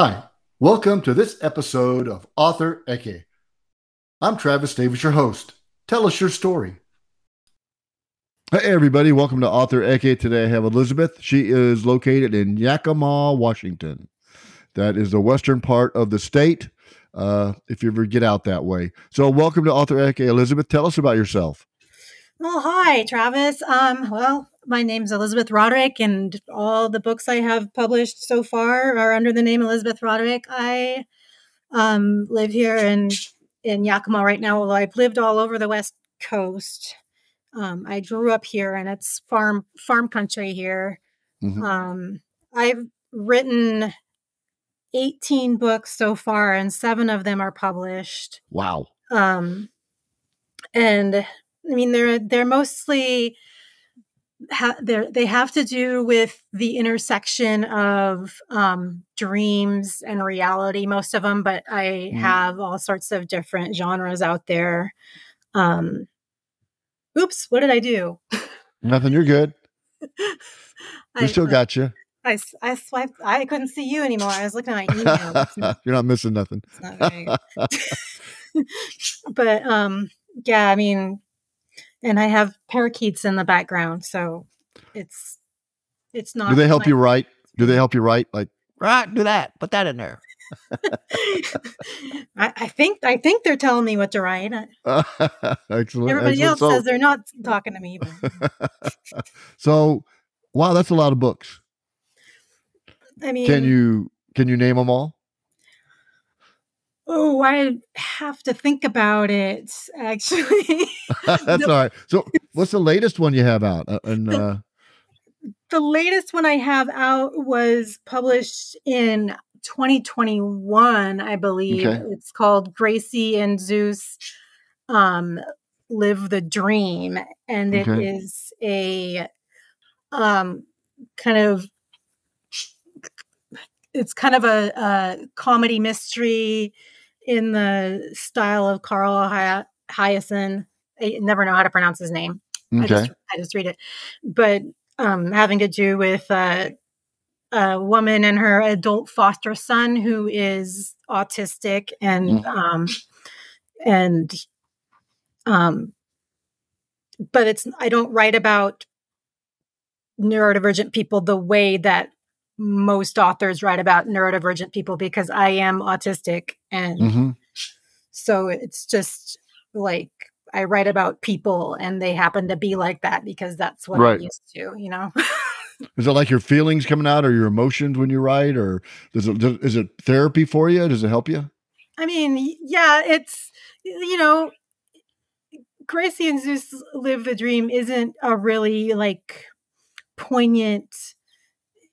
Hi, welcome to this episode of Author Eke. I'm Travis Davis, your host. Tell us your story. Hey, everybody, welcome to Author Eke. Today I have Elizabeth. She is located in Yakima, Washington. That is the western part of the state, uh, if you ever get out that way. So, welcome to Author Eke. Elizabeth, tell us about yourself. Well, hi, Travis. Um, well, my name's Elizabeth Roderick, and all the books I have published so far are under the name Elizabeth Roderick. I um, live here in in Yakima right now. although I've lived all over the West Coast. Um, I grew up here, and it's farm farm country here. Mm-hmm. Um, I've written 18 books so far, and seven of them are published. Wow. Um, and I mean, they're they're mostly ha- they have to do with the intersection of um, dreams and reality, most of them, but I mm. have all sorts of different genres out there. Um, oops, what did I do? Nothing, you're good. we still got you. I, I swiped, I couldn't see you anymore. I was looking at my email. you're not missing nothing. Not but um, yeah, I mean, and I have parakeets in the background, so it's it's not. Do they help you write? Do they mm. help you write? Like, right, do that. Put that in there. I, I, think I think they're telling me what to write. excellent. Everybody excellent. else so, says they're not talking to me. so, wow, that's a lot of books. I mean, can you can you name them all? Oh, I have to think about it. Actually, that's all right. So, what's the latest one you have out? Uh, and the, uh, the latest one I have out was published in 2021, I believe. Okay. It's called Gracie and Zeus um, Live the Dream, and it okay. is a um, kind of it's kind of a, a comedy mystery in the style of Carl Hiaasen. I never know how to pronounce his name. Okay. I just, I just read it. But um, having to do with uh, a woman and her adult foster son who is autistic and mm. um, and um, but it's I don't write about neurodivergent people the way that most authors write about neurodivergent people because I am autistic. And mm-hmm. so it's just like I write about people and they happen to be like that because that's what right. I'm used to, you know? is it like your feelings coming out or your emotions when you write or does it, does, is it therapy for you? Does it help you? I mean, yeah, it's, you know, Gracie and Zeus Live the Dream isn't a really like poignant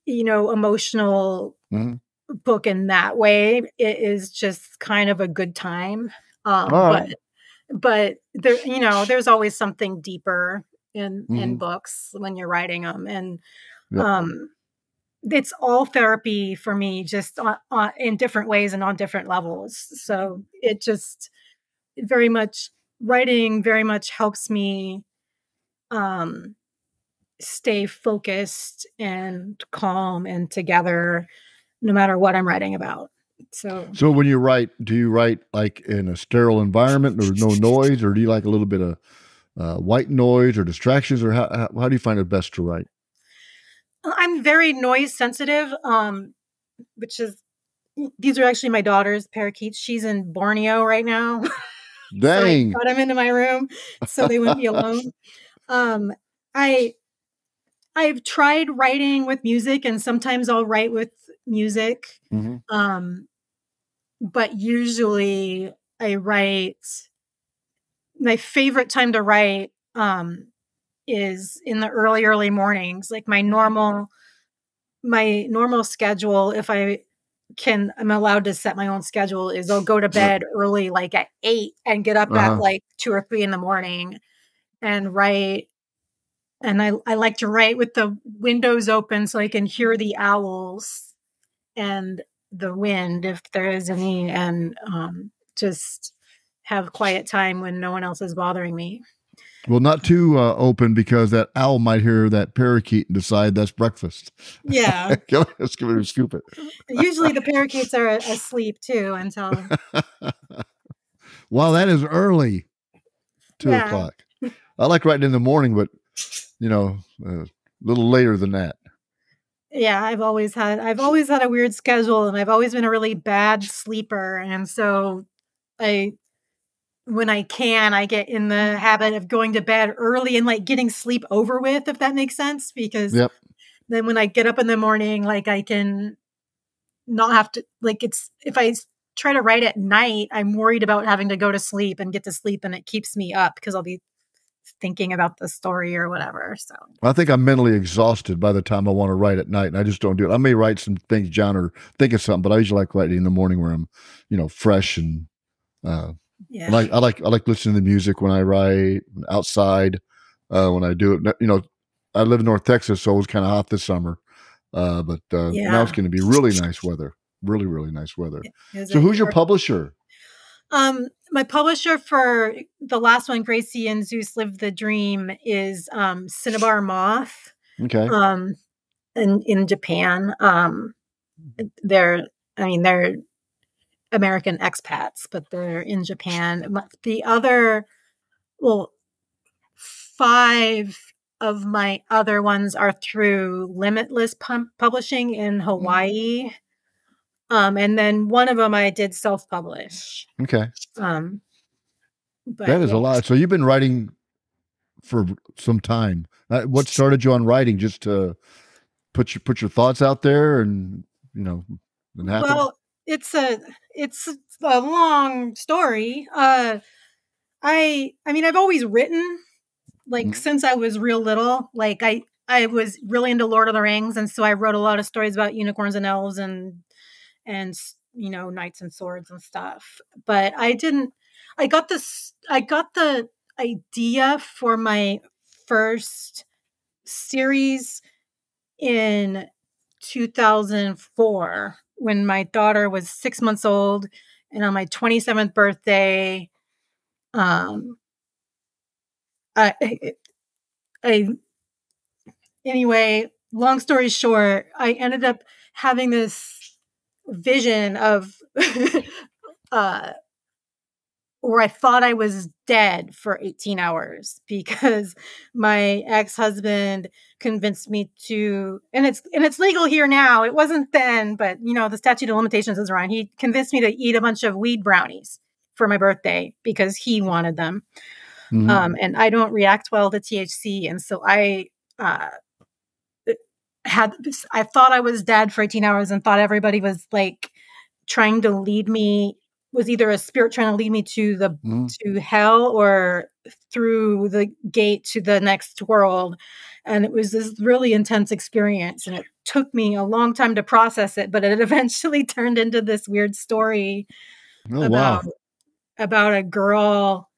you know, emotional mm-hmm. book in that way. It is just kind of a good time. Um, but but there, you know, there's always something deeper in mm-hmm. in books when you're writing them, and yep. um, it's all therapy for me, just on, on, in different ways and on different levels. So it just very much writing very much helps me um stay focused and calm and together no matter what I'm writing about. So So when you write, do you write like in a sterile environment there's no noise or do you like a little bit of uh, white noise or distractions or how, how, how do you find it best to write? I'm very noise sensitive um which is these are actually my daughter's parakeets. She's in Borneo right now. Dang. so I brought them into my room so they wouldn't be alone. Um I I've tried writing with music, and sometimes I'll write with music. Mm-hmm. Um, but usually I write. My favorite time to write um, is in the early, early mornings. Like my normal, my normal schedule. If I can, I'm allowed to set my own schedule. Is I'll go to bed early, like at eight, and get up uh-huh. at like two or three in the morning, and write and I, I like to write with the windows open so I can hear the owls and the wind if there is any, and um, just have quiet time when no one else is bothering me. Well, not too uh, open because that owl might hear that parakeet and decide that's breakfast. Yeah. Let's give it a scoop it. Usually the parakeets are asleep too until. wow, that is early. Two Yeah. o'clock. I like writing in the morning, but you know, a little later than that. Yeah, I've always had I've always had a weird schedule and I've always been a really bad sleeper and so I when I can I get in the habit of going to bed early and like getting sleep over with if that makes sense because Yep. then when I get up in the morning like I can not have to like it's if I try to write at night I'm worried about having to go to sleep and get to sleep and it keeps me up because I'll be thinking about the story or whatever so I think I'm mentally exhausted by the time I want to write at night, and I just don't do it. I may write some things down or think of something, but I usually like writing in the morning where I'm, you know, fresh and uh, yeah I like I like I like listening to the music when I write outside. Uh, when I do it, you know, I live in North Texas, so it was kind of hot this summer, uh, but uh, now it's going to be really nice weather. Really, really nice weather. So, who's your- publisher? Um, my publisher for the last one, Gracie and Zeus Live the Dream, is um, Cinnabar Moth. Okay, Um, in in Japan, um, they're I mean they're American expats, but they're in Japan. The other, well, five of my other ones are through Limitless Publishing in Hawaii. Um, and then one of them I did self publish. okay, Um, but that is yeah. a lot. So you've been writing for some time. Uh, what started you on writing? Just to put your put your thoughts out there, and you know, and happen. Well, it's a it's a long story. Uh, I I mean I've always written like Mhm. since I was real little. Like I I was really into Lord of the Rings, and so I wrote a lot of stories about unicorns and elves and and you know knights and swords and stuff. But I didn't. I got this. I got the idea for my first series in 2004 when my daughter was six months old and on my 27th birthday um i i, anyway long story short i ended up having this vision of uh where I thought I was dead for 18 hours because my ex-husband convinced me to and it's and it's legal here now. It wasn't then, but you know, the statute of limitations is around. He convinced me to eat a bunch of weed brownies for my birthday because he wanted them. Mhm. Um, and I don't react well to THC. And so I uh, had, I thought I was dead for 18 hours and thought everybody was like trying to lead me, was either a spirit trying to lead me to the, Mhm. to hell or through the gate to the next world. And it was this really intense experience. And it took me a long time to process it, but it eventually turned into this weird story Oh wow. about about a girl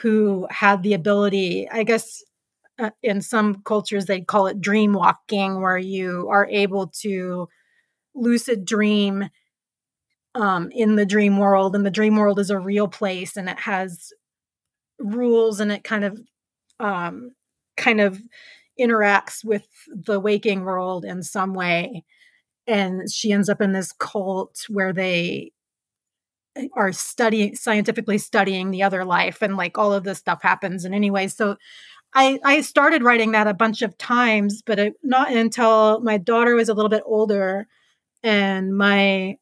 who had the ability i guess uh, in some cultures they call it dream walking where you are able to lucid dream um, in the dream world and the dream world is a real place and it has rules and it kind of um, kind of interacts with the waking world in some way. And she ends up in this cult where they are studying scientifically studying the other life and like all of this stuff happens and anyway so i i started writing that a bunch of times but it, not until my daughter was a little bit older and my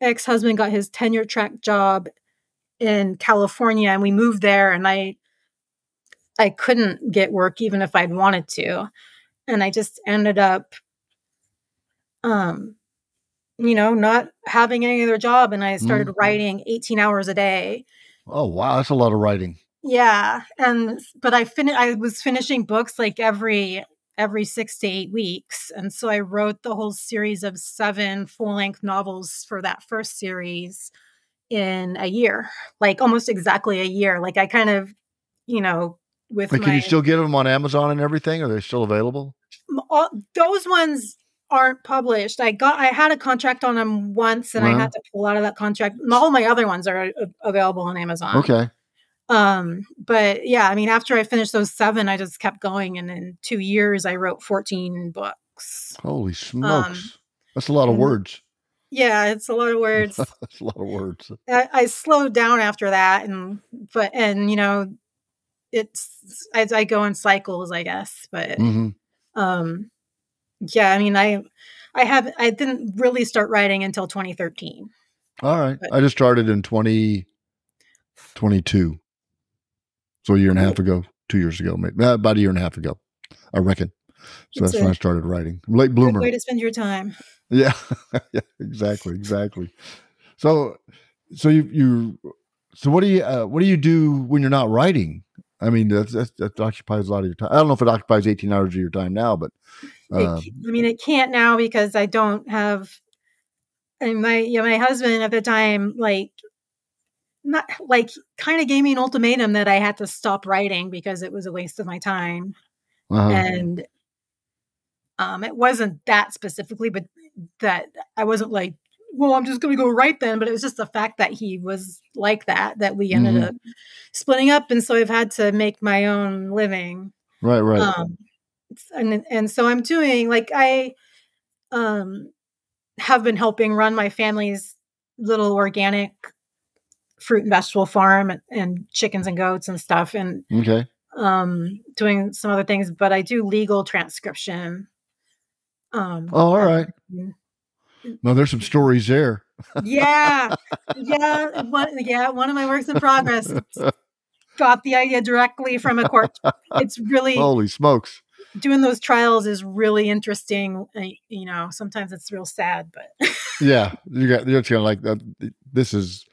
ex-husband got his tenure track job in california and we moved there and i i couldn't get work even if i'd wanted to and i just ended up um you know not having any other job and i started Mhm. writing 18 hours a day Oh wow, that's a lot of writing. Yeah and but i fin- i was finishing books like every every six to eight weeks and so i wrote the whole series of seven full-length novels for that first series in a year like almost exactly a year like i kind of you know with my can you still get them on Amazon and everything? Are they still available? all, those ones aren't published. I got I had a contract on them once, and I Uh-huh. had to pull out of that contract. All my other ones are uh, available on Amazon. Okay. Um, but yeah, I mean, after I finished those seven, I just kept going, and in two years, I wrote fourteen books. Holy smokes, that's a lot of words. Yeah, it's a lot of words. that's a lot of words. I, I slowed down after that, and but and you know, it's I, I go in cycles, I guess. But hmm um, yeah, I mean, I I have I didn't really start writing until 2013. All right, But- I just started in twenty twenty two, so a year and a half ago, two years ago, maybe uh, about a year and a half ago, I reckon. So It's that's when I started writing. Late bloomer. way to spend your time. Yeah, yeah, exactly, exactly. So, so you you, so what do you uh, what do you do when you're not writing? I mean, that's, that's that occupies a lot of your time. I don't know if it occupies 18 hours of your time now, but It uh, c- I mean, it can't now because I don't have. And my yeah, my husband at the time, like, not like, kind of gave me an ultimatum that I had to stop writing because it was a waste of my time. uh-huh. and um it wasn't that specifically but that i wasn't like well i'm just going to go right then but it was just the fact that he was like that that we ended Mhm. up splitting up and so i've had to make my own living right, right, um and and so i'm doing like i um have been helping run my family's little organic fruit and vegetable farm and, and chickens and goats and stuff and okay, um doing some other things but i do legal transcription um oh, all right. No, there's some stories there. yeah yeah one, yeah one of my works in progress got the idea directly from a court it's really Holy smokes! doing those trials is really interesting uh, you know sometimes it's real sad but Yeah, you got you're kind of like that. This is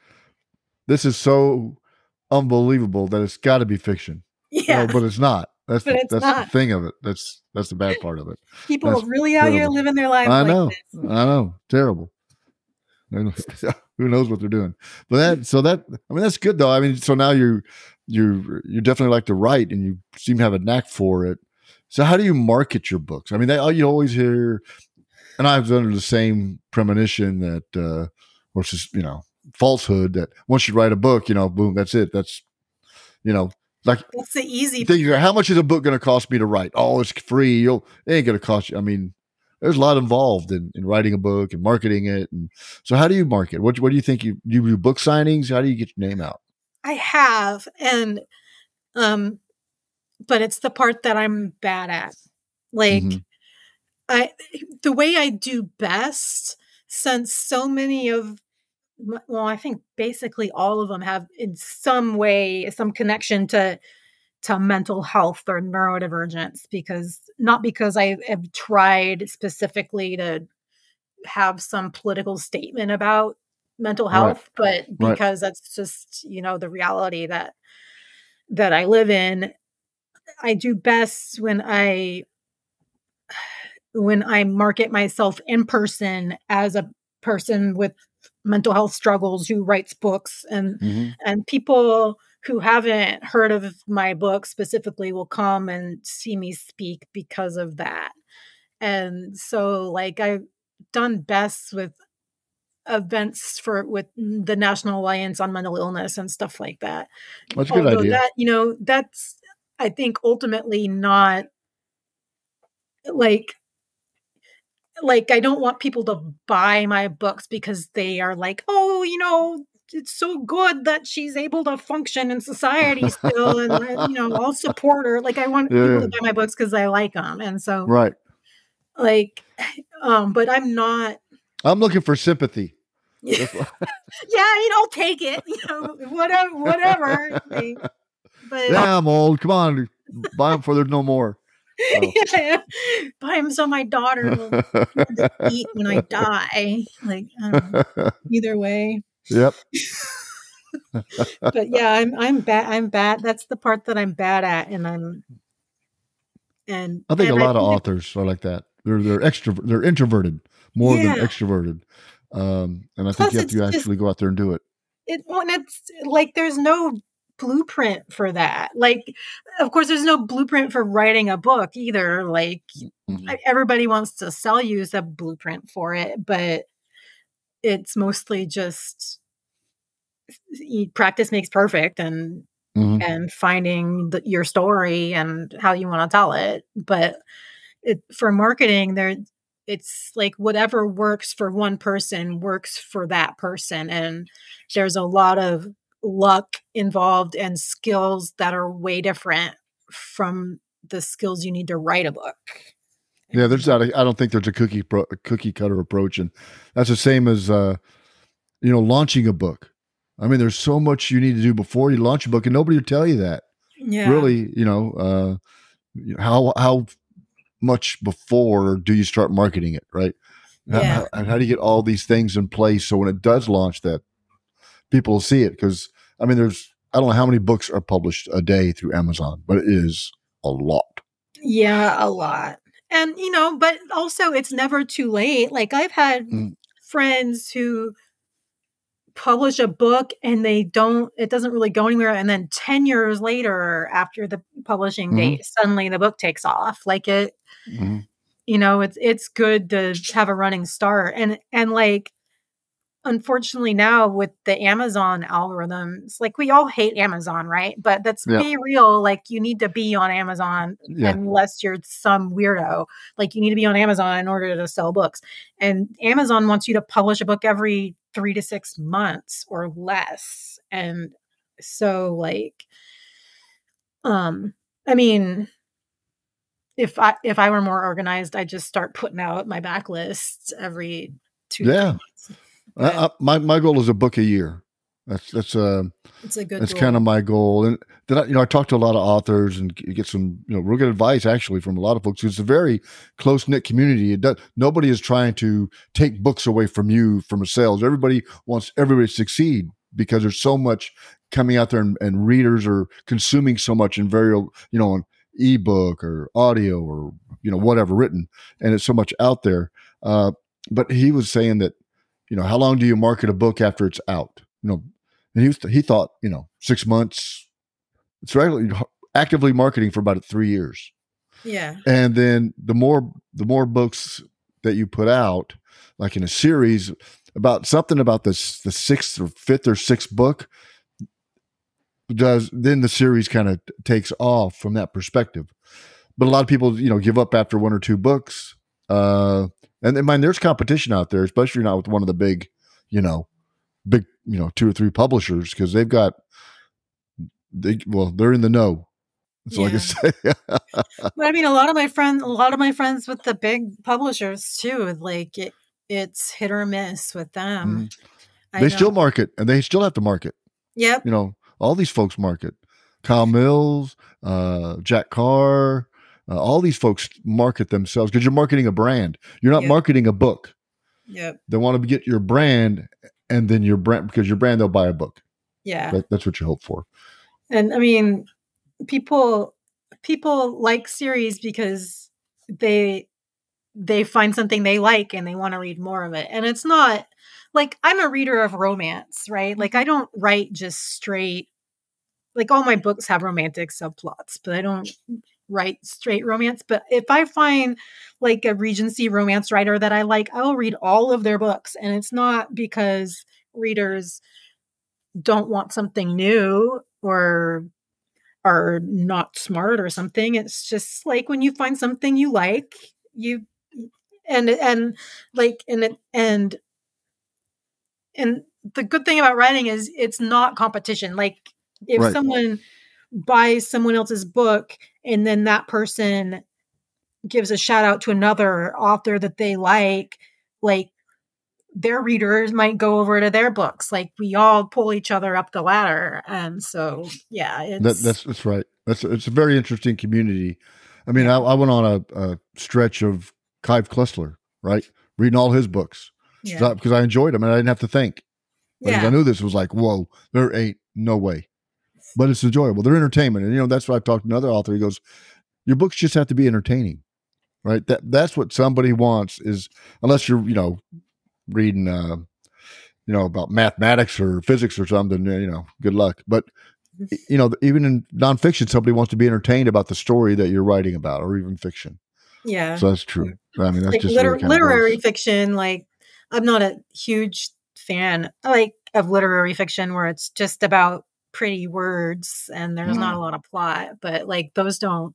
this is so unbelievable that it's got to be fiction. You know, yeah but it's not. That's But the, it's that's not. the thing of it. That's that's the bad part of it. people that's really out here living their lives I like know. this I know. Terrible. Who knows what they're doing? But that so that I mean that's good though. I mean, so now you you you definitely like to write and you seem to have a knack for it. So how do you market your books? I mean, they, you always hear, and I was under the same premonition that, uh, which is you know falsehood that once you write a book, you know, boom, that's it. That's you know, like that's the easy thing. how much is a book going to cost me to write? Oh, it's free. You'll it ain't going to cost you. I mean, there's a lot involved in, in writing a book and marketing it. And so, how do you market? What what do you think you you do book signings? How do you get your name out? I have, and um, but it's the part that I'm bad at. Like, Mhm. I the way I do best, since so many of well, I think basically all of them have in some way some connection to to mental health or neurodivergence because not because I have tried specifically to have some political statement about mental Right. health, but Right. because that's just, you know, the reality that that I live in. I do best when I when I market myself in person as a person with mental health struggles who writes books and Mhm. and people who haven't heard of my book specifically will come and see me speak because of that. And so like I've done best with events for with the National Alliance on Mental Illness and stuff like that. That's a good Although idea. That, you know, that's I think ultimately not like like I don't want people to buy my books because they are like, oh, you know, it's so good that she's able to function in society still, and you know, I'll support her. Like I want Yeah, people to buy my books because I like them, and so Right. like, um, but I'm not. I'm looking for sympathy. yeah, I mean, I'll take it. You know, whatever, whatever. Like, but yeah, I'm old. Come on, buy them before there's no more. Oh. yeah, buy them so my daughter will eat when I die. Like I either way. yep. but yeah, I'm I'm bad. I'm bad. That's the part that I'm bad at, and I'm and I think and a lot of authors are like that. They're they're extrovert. They're introverted more Yeah. than extroverted. Um, and I think you have to just- actually go out there and do it. It, well, and it's like there's no blueprint for that. Like, of course, there's no blueprint for writing a book either. Like, Mhm. Everybody wants to sell you a blueprint for it, but it's mostly just practice makes perfect, and Mhm. and finding the, your story and how you want to tell it. But it, for marketing, there it's like whatever works for one person works for that person, and there's a lot of luck involved and skills that are way different from the skills you need to write a book. Yeah, there's not. A, I don't think there's a cookie pro, a cookie cutter approach, and that's the same as uh, you know launching a book. I mean, there's so much you need to do before you launch a book, and nobody will tell you that. Yeah, Really, you know, uh, how how much before do you start marketing it, right? Yeah. How, and how do you get all these things in place so when it does launch, that people will see it? Because I mean, there's I don't know how many books are published a day through Amazon, but it is a lot. Yeah, a lot. And, you know, but also it's never too late. Like I've had Mm. friends who publish a book and they don't, it doesn't really go anywhere. And then 10 years later, after the publishing Mhm. date, suddenly the book takes off. Like it, Mhm. you know, it's, it's good to have a running start. And, and like, unfortunately now with the Amazon algorithms, like we all hate Amazon, right? But let's Yeah. be real. Like you need to be on Amazon Yeah. unless you're some weirdo. Like you need to be on Amazon in order to sell books. And Amazon wants you to publish a book every three to six months or less. And so like um I mean if I if I were more organized, I'd just start putting out my backlist every two Yeah. months. I, I, my my goal is a book a year. That's that's uh It's a good that's kind of my goal. And then I, you know I talk to a lot of authors and get some you know real good advice actually from a lot of folks. It's a very close knit community. It does, nobody is trying to take books away from you from a sales. Everybody wants everybody to succeed because there's so much coming out there and, and readers are consuming so much in very you know on ebook or audio or you know whatever written and it's so much out there. Uh, but he was saying that you know how long do you market a book after it's out? You know and he was he thought you know six months it's regularly actively marketing for about three years yeah. and then the more the more books that you put out like in a series about something about this the sixth or fifth or sixth book does then the series kind of takes off from that perspective but a lot of people you know give up after one or two books uh and, and mind there's competition out there especially not with one of the big you know big you know two or three publishers because they've got they well they're in the know. That's all i can say. But I mean, a lot of my friends, a lot of my friends with the big publishers too, like it, it's hit or miss with them. Mm-hmm. they still market and they still have to market. Yep, you know all these folks market. Kyle mills uh, jack carr uh, all these folks market themselves because you're marketing a brand you're not Yeah. marketing a book yep, they want to get your brand and then your brand because your brand they'll buy a book yeah. that, that's what you hope for And I mean, people people like series because they they find something they like and they want to read more of it. And it's not like I'm a reader of romance, right? Like I don't write just straight like all my books have romantic subplots, but I don't write straight romance. But if I find like a Regency romance writer that I like, I will read all of their books. And it's not because readers don't want something new or are not smart or something. It's just like when you find something you like, you and and like and it and and the good thing about writing is it's not competition. Like if Right. someone buys someone else's book and then that person gives a shout out to another author that they like, like their readers might go over to their books. Like we all pull each other up the ladder. And so yeah, it's that, that's that's right that's it's a very interesting community i mean I, I went on a, a stretch of Clive Cussler, right reading all his books yeah. because I enjoyed them and I didn't have to think Because yeah. I knew this was like, whoa, there ain't no way. But it's enjoyable. They're entertainment. And you know, that's why I've talked to another author. He goes, Your books just have to be entertaining. Right? That that's what somebody wants is unless you're, you know, reading uh, you know, about mathematics or physics or something, you know, good luck. But you know, even in nonfiction, somebody wants to be entertained about the story that you're writing about, or even fiction. Yeah. So that's true. I mean, that's like just liter- literary fiction, like I'm not a huge fan like of literary fiction where it's just about pretty words and there's Mm. not a lot of plot, but like those don't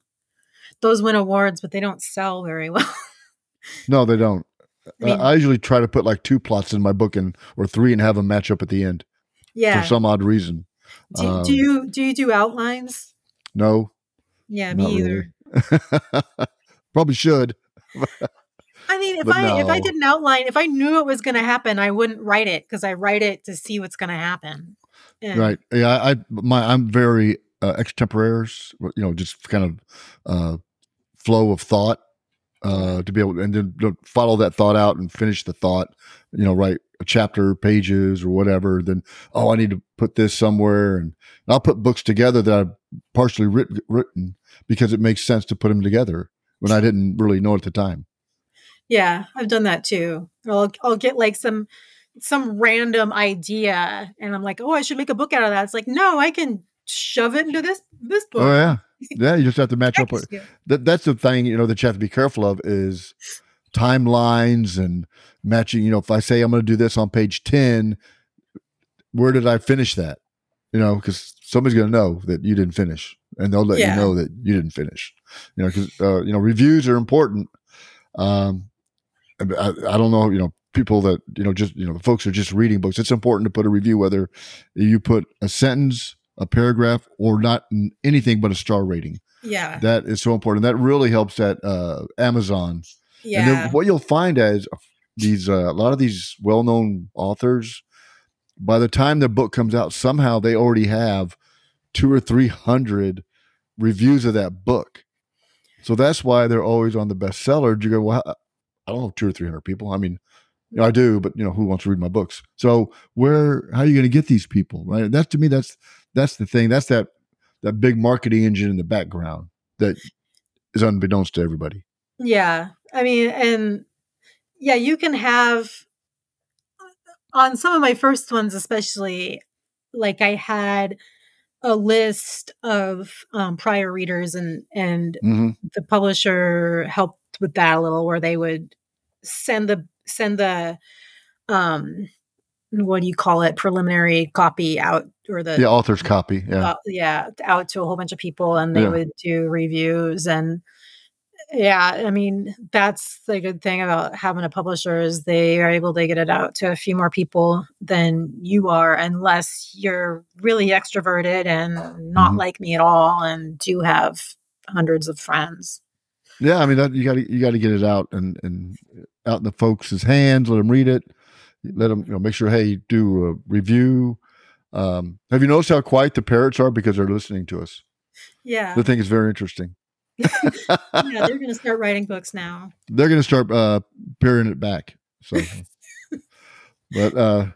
those win awards, but they don't sell very well. No, they don't. I mean, uh, I usually try to put like two plots in my book and or three and have them match up at the end yeah. for some odd reason. do, um, do you do you do outlines? No, Yeah, me either. really. Probably should. I mean, if But I if I did an outline, if I knew it was going to happen, I wouldn't write it because I write it to see what's going to happen. Right. Yeah. I, I my I'm very uh, extemporaneous. You know, just kind of uh, flow of thought uh, to be able to, and then to follow that thought out and finish the thought. You know, write a chapter, pages, or whatever. Then oh, I need to put this somewhere, and, I'll put books together that I've partially written, written because it makes sense to put them together when I didn't really know at the time. Yeah, I've done that too. I'll I'll get like some some random idea, and I'm like, oh, I should make a book out of that. It's like, no, I can shove it into this this book. Oh yeah, yeah. You just have to match up. With, that that's the thing you know that you have to be careful of is timelines and matching you know if i say i'm going to do this on page 10 where did i finish that you know because somebody's going to know that you didn't finish and they'll let Yeah. you know that you didn't finish you know because uh, you know reviews are important um I, I don't know you know people that you know just you know the folks are just reading books it's important to put a review whether you put a sentence a paragraph or not anything but a star rating Yeah, that is so important. That really helps at uh, Amazon. And yeah, then what you'll find as these uh, a lot of these well-known authors, by the time their book comes out, somehow they already have two or three hundred reviews of that book. So that's why they're always on the bestseller. You go, well, I don't know two or three hundred people. I mean, I do, but you know, who wants to read my books? So where, how are you going to get these people? Right? That's to me, that's that's the thing. That's that that big marketing engine in the background that is unbeknownst to everybody. yeah. I mean, and yeah, you can have on some of my first ones, especially. Like I had a list of um, prior readers, and and hmm the publisher helped with that a little where they would send the send the um what do you call it preliminary copy out or the The author's copy. Yeah. uh, yeah out to a whole bunch of people and they Yeah. would do reviews and yeah i mean that's the good thing about having a publisher is they are able to get it out to a few more people than you are unless you're really extroverted and not Mhm. like me at all and do have hundreds of friends Yeah, I mean that you got to you got to get it out and and out in the folks' hands. Let them read it. Let them you know make sure. Hey, do a review. Um, have you noticed how quiet the parrots are because they're listening to us? yeah The thing is very interesting. yeah they're going to start writing books now They're going to start uh, paring it back. So, but uh,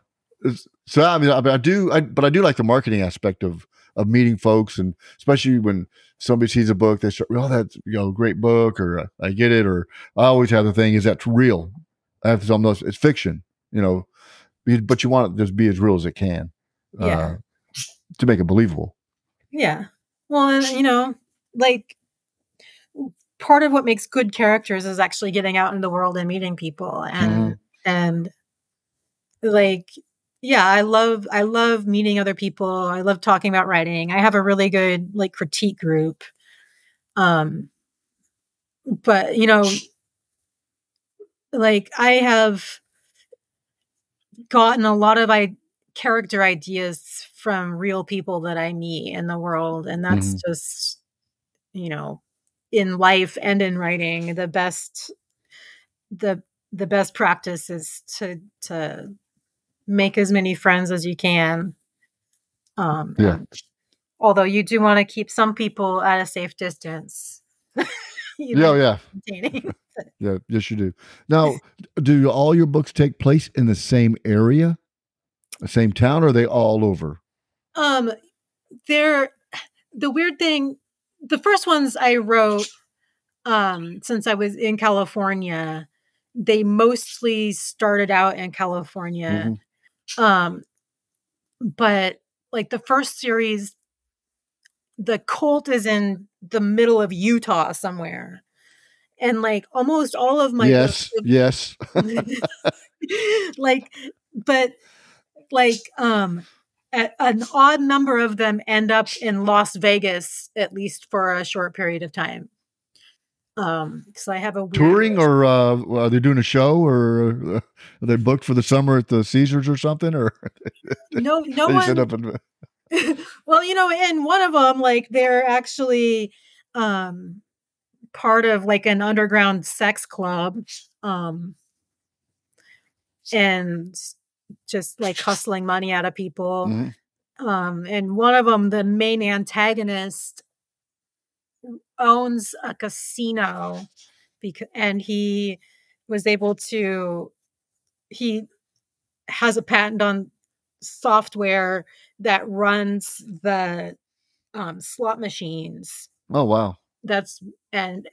so I mean, I, I do, I, but I do like the marketing aspect of of meeting folks, and especially when somebody sees a book, they start, oh, that's you know, a great book, or uh, I get it, or I always have the thing is that's real. I have to tell them those it's fiction, you know, but you want it to just be as real as it can, Yeah. uh, to make it believable. Yeah. Well, and, you know, like part of what makes good characters is actually getting out in the world and meeting people and and like yeah, I love I love meeting other people. I love talking about writing. I have a really good like critique group. Um but you know like I have gotten a lot of I character ideas from real people that I meet in the world and that's Mhm. just you know in life and in writing the best the the best practice is to to make as many friends as you can um Yeah. although you do want to keep some people at a safe distance Yeah, yeah, yeah. Yes, you do. Now, do all your books take place in the same area, the same town, or are they all over? Um, there, the weird thing, the first ones I wrote, um, since I was in California, they mostly started out in California. Mhm. Um, but like the first series, the cult is in the middle of Utah somewhere. And like almost all of my yes, yes. like but like um a, an odd number of them end up in Las Vegas at least for a short period of time. Um, because I have a weird Touring or uh, are they doing a show or uh, are they booked for the summer at the Caesars or something? Or no, no one. set up in, well, you know, in one of them, like they're actually um part of like an underground sex club, um, and just like hustling money out of people. Mhm. Um, and one of them, the main antagonist, owns a casino because and he was able to he has a patent on software that runs the um, slot machines Oh wow! that's and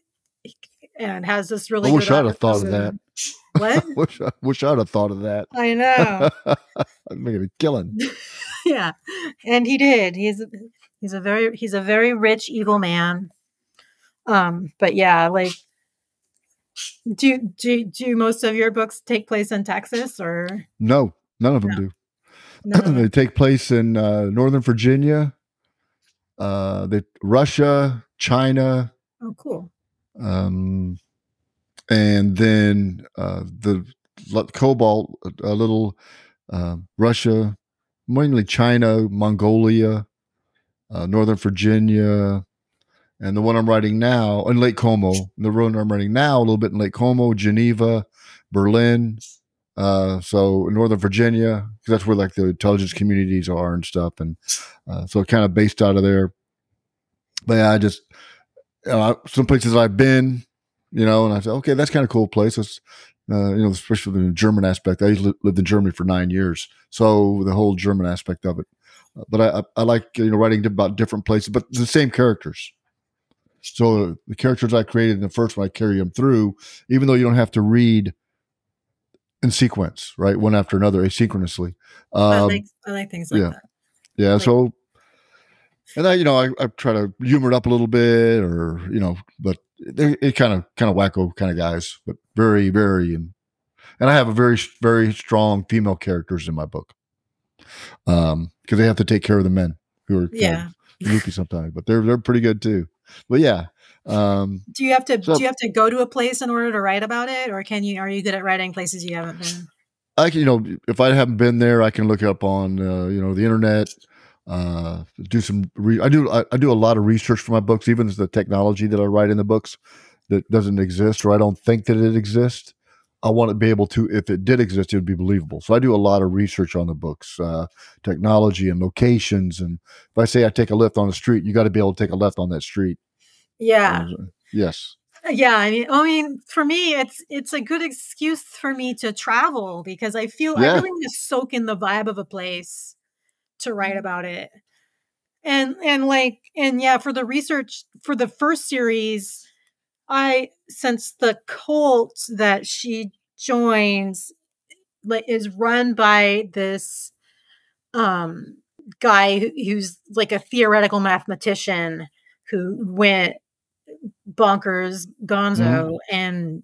and has this really. I wish I'd have thought of that. what wish I wish I'd have thought of that. i know I'd make it a killing. yeah and he did he's he's a very he's a very rich evil man um but yeah like do do do most of your books take place in texas or No, none of them No. do. they take place in uh, Northern Virginia, uh, they, Russia, China, oh cool um, and then uh, the Cobalt, a, a little uh, Russia, mainly China, Mongolia, uh, Northern Virginia, and the one I'm writing now in Lake Como. The one I'm writing now, a little bit in Lake Como, Geneva, Berlin. Uh, so Northern Virginia, because that's where like the intelligence communities are and stuff, and uh, so kind of based out of there. But yeah, I just some places I've been, you know, and I said, okay, that's kind of cool place. It's, uh, you know, especially the German aspect. I lived in Germany for nine years, so the whole German aspect of it. But I, I like you know writing about different places, but the same characters. So the characters I created in the first one, I carry them through, even though you don't have to read in sequence, right, one after another, asynchronously. I, Um, like, I like things like yeah. that yeah. Like- so, and I, you know, I, I try to humor it up a little bit, or you know, but they it kind of kind of wacko kind of guys, but very very and and I have a very very strong female characters in my book, um, because they have to take care of the men who are yeah of loopy sometimes, but they're they're pretty good too. But yeah, um, do you have to So- do you have to go to a place in order to write about it or can you are you good at writing places you haven't been I can, you know, if I haven't been there, I can look up on, uh, you know, the internet. Uh, do some. Re- I do. I, I do a lot of research for my books, even the technology that I write in the books that doesn't exist, or I don't think that it exists. I want to be able to, if it did exist, it would be believable. So I do a lot of research on the books, uh, technology and locations. And if I say I take a left on the street, you got to be able to take a left on that street. yeah Uh, yes. yeah i mean i mean for me it's it's a good excuse for me to travel because i feel i really want to soak in the vibe of a place to write about it and and like and yeah for the research for the first series i since the cult that she joins like is run by this um guy who- who's like a theoretical mathematician who went bonkers gonzo and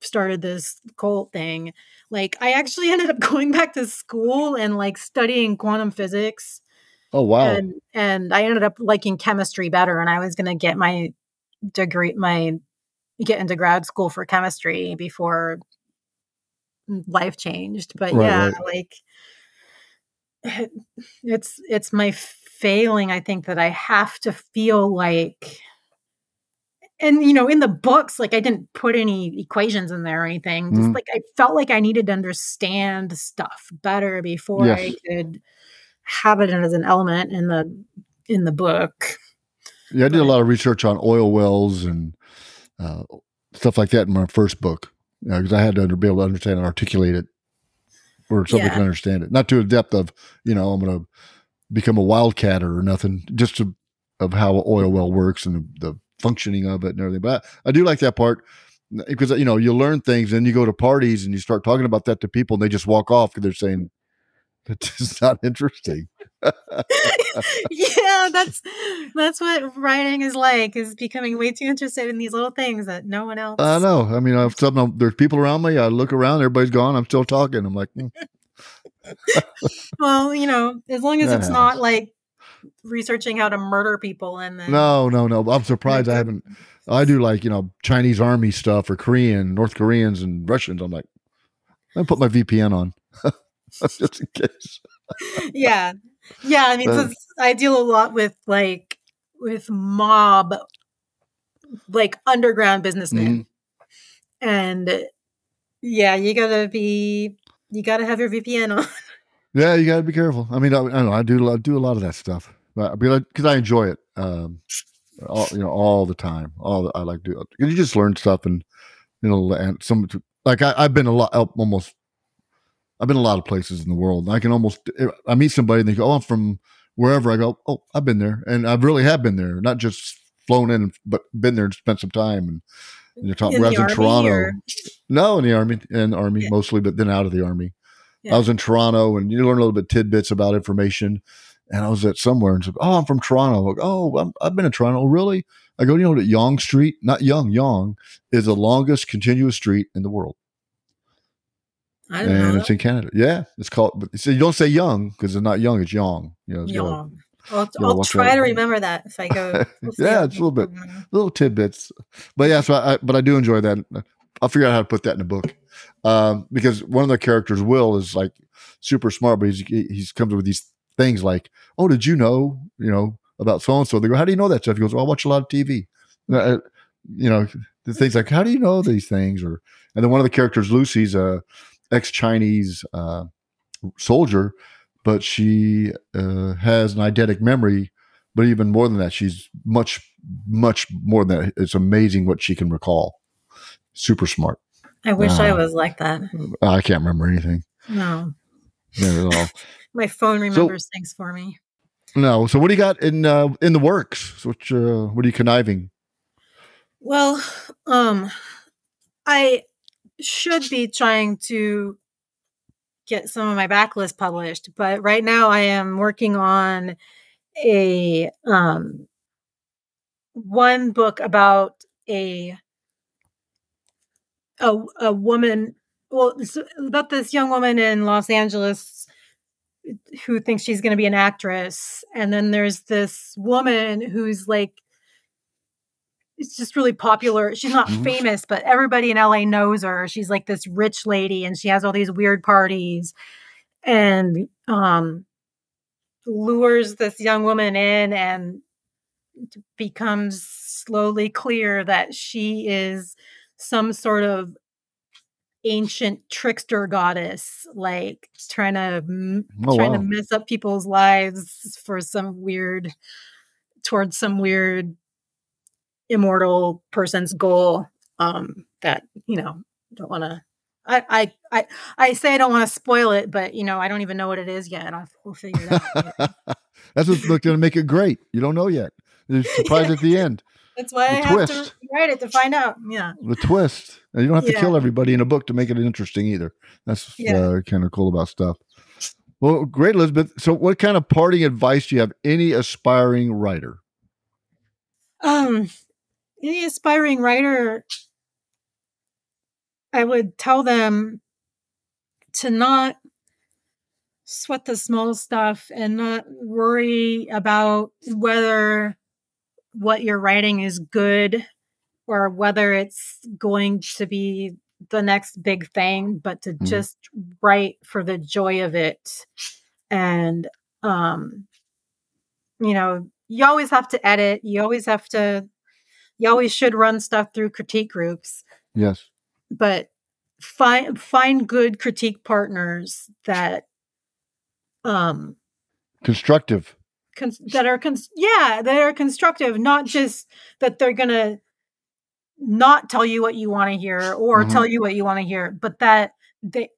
started this cult thing like i actually ended up going back to school and like studying quantum physics Oh wow. and and i ended up liking chemistry better and i was going to get my degree my get into grad school for chemistry before life changed but Right, yeah right. like it's it's my failing i think that i have to feel like and you know in the books like i didn't put any equations in there or anything just Mhm. like i felt like i needed to understand stuff better before i could have it as an element in the in the book Yeah, I did a lot of research on oil wells and uh, stuff like that in my first book because I had to under, be able to understand and articulate it, or somebody Yeah. can understand it. Not to a depth of you know I'm going to become a wildcatter or nothing, just to, of how an oil well works and the, the functioning of it and everything. But I, I do like that part because you know you learn things and you go to parties and you start talking about that to people and they just walk off because they're saying it's not interesting. yeah that's that's what writing is like is becoming way too interested in these little things that no one else I know. I mean, I've something, there's people around me. I look around, everybody's gone. I'm still talking. I'm like, hmm. well, you know, as long as That it's not like researching how to murder people and then No, no, no. I'm surprised I haven't. I do like you know Chinese army stuff or Korean, North Koreans, and Russians. I'm like, i put my VPN on just in case. yeah yeah i mean 'cause i deal a lot with like with mob like underground businessmen Mm-hmm. and yeah you gotta be you gotta have your vpn on Yeah, you got to be careful. I mean, I, I don't know. I do I do a lot of that stuff, but because I enjoy it. Um, all you know, all the time. All the, I like to do. You just learn stuff, and you know, and some like I, I've been a lot almost. I've been a lot of places in the world. I can almost I meet somebody and they go, "Oh, I'm from wherever." I go, "Oh, I've been there," and I really have been there. Not just flown in, but been there and spent some time. And, you're talking. In I was in Toronto. or- No, in the army, in the army Yeah. mostly, but then out of the army. Yeah. I was in Toronto, and you learn a little bit tidbits about information. And I was at somewhere and said, "Oh, I'm from Toronto." Like, oh, I'm, I've been to Toronto. Oh, really? I go, you know that Yonge Street, not Young, Yonge, is the longest continuous street in the world, i don't and know it's in Canada. Yeah, it's called. So you don't say Young because it's not Young; it's young. You know, a- I'll, I'll try to remember that if I go. we'll Yeah, it's a little bit- little tidbits. But yeah, so I, but I do enjoy that. I'll figure out how to put that in a book um, because one of the characters, Will, is like super smart, but he's he's comes up with these things like, "Oh, did you know? You know about so and so?" They go, "How do you know that stuff?" He goes, "Well, I watch a lot of TV." Uh, you know, the things like, "How do you know these things?" Or and then one of the characters, Lucy's a ex Chinese uh, soldier, but she uh, has an eidetic memory. But even more than that, she's much, much more than that. It's amazing what she can recall. Super smart. I wish I Uh, was like that. I can't remember anything No, Not at all. my phone remembers things for me. No. So what do you got in uh, in the works? Which uh, what are you conniving? Well, um, I should be trying to get some of my backlist published, but right now I am working on a um one book about a a a woman well about this young woman in Los Angeles who thinks she's going to be an actress and then there's this woman who's like it's just really popular. She's not Mhm. famous, but everybody in LA knows her. She's like this rich lady and she has all these weird parties and um lures this young woman in and becomes slowly clear that she is some sort of ancient trickster goddess like trying to Oh, trying to mess up people's lives for some weird towards some weird immortal person's goal um that you know don't want to I, I i i say i don't want to spoil it but you know i don't even know what it is yet i'll we'll figure it out That's what's going to make it great. You don't know yet. You're surprised at the end. that's why The i have to write it to find out yeah The twist. And you don't have to Yeah. kill everybody in a book to make it interesting either. That's Yeah. uh, kind of cool about stuff. Well, great, Elizabeth. So, what kind of parting advice do you have any aspiring writer? um any aspiring writer i would tell them to not sweat the small stuff and not worry about whether what you're writing is good or whether it's going to be the next big thing but to Mhm. just write for the joy of it and um you know you always have to edit you always have to you always should run stuff through critique groups Yes. but find find good critique partners that um Constructive. cons- that are cons- yeah that are constructive not just that they're gonna not tell you what you want to hear or Mhm. tell you what you want to hear but that they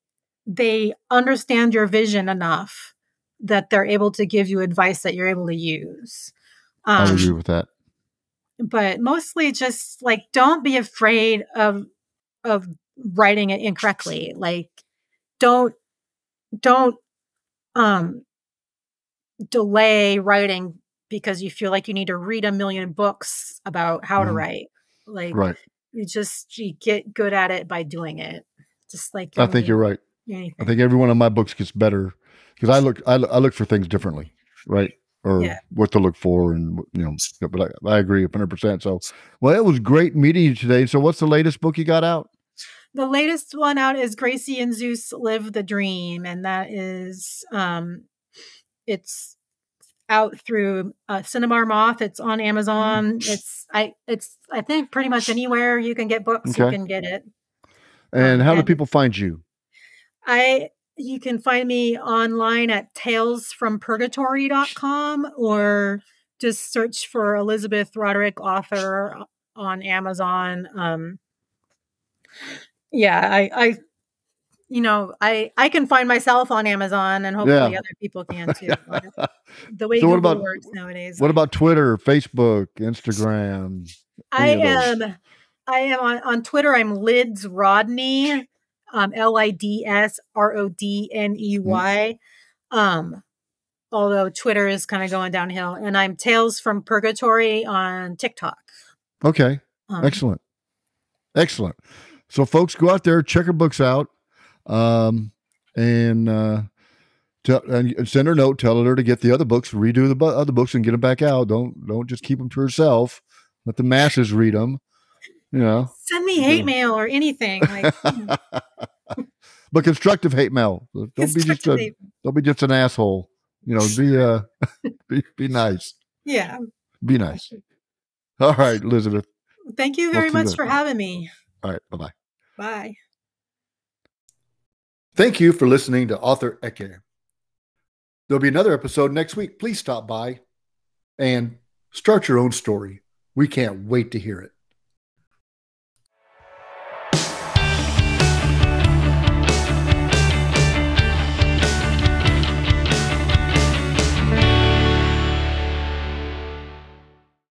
they understand your vision enough that they're able to give you advice that you're able to use I um, would agree with that. But mostly just like don't be afraid of of writing it incorrectly like don't don't um delay writing because you feel like you need to read a million books about how to Mhm. write like Right. you just you get good at it by doing it just like I think you're right. anything. I think every one of my books gets better because I look I, look- I look for things differently, right? Or Yeah. what to look for, and you know. But I, I agree 100. percent So, well, it was great meeting you today. So, what's the latest book you got out? The latest one out is Gracie and Zeus Live the Dream, and that is um it's out through uh, Cinemar Moth. It's on Amazon. It's I it's I think pretty much anywhere you can get books, you can get it. And Um, how do people find you? I you can find me online at talesfrompurgatory.com or just search for Elizabeth Roderick author on Amazon. Um yeah, I I you know, I I can find myself on Amazon and hopefully Yeah. other people can too. the way So Google about- works nowadays. What about Twitter, Facebook, Instagram? I any of those? am I am on, on Twitter. I'm Lids Rodney, um, L I D S R O D N E Y. Um, although Twitter is kind of going downhill, and I'm Tales from Purgatory on TikTok. Okay, Um, excellent, excellent. So, folks, go out there, check her books out, um, and uh, tell, and send her a note, tell her to get the other books, redo the bu- other books, and get them back out. Don't don't just keep them to herself. Let the masses read them. You know, Send me hate Yeah. mail or anything. Like, but constructive hate mail. Don't be just a, don't be just an asshole. You know, be uh, be, be nice. yeah. Be nice. All right, Elizabeth. Thank you very much for having me. All right, bye bye. Bye. Thank you for listening to Author Eke. There'll be another episode next week. Please stop by and start your own story. We can't wait to hear it.